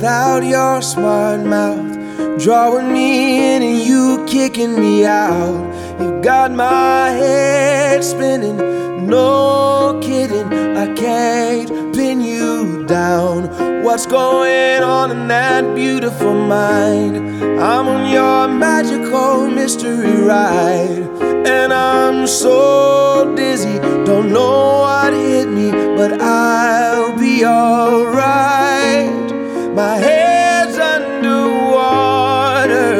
without your smart mouth. Drawing me in and you kicking me out. You've got my head spinning, no kidding. I can't pin you down. What's going on in that beautiful mind? I'm on your magical mystery ride, and I'm so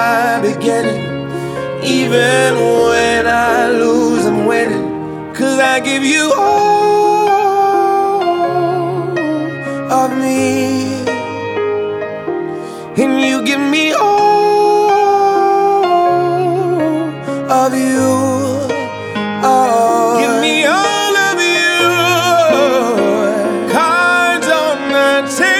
my beginning. Even when I lose, I'm winning. Cause I give you all of me. And you give me all of you. Oh, give me all of you. Cards on the table,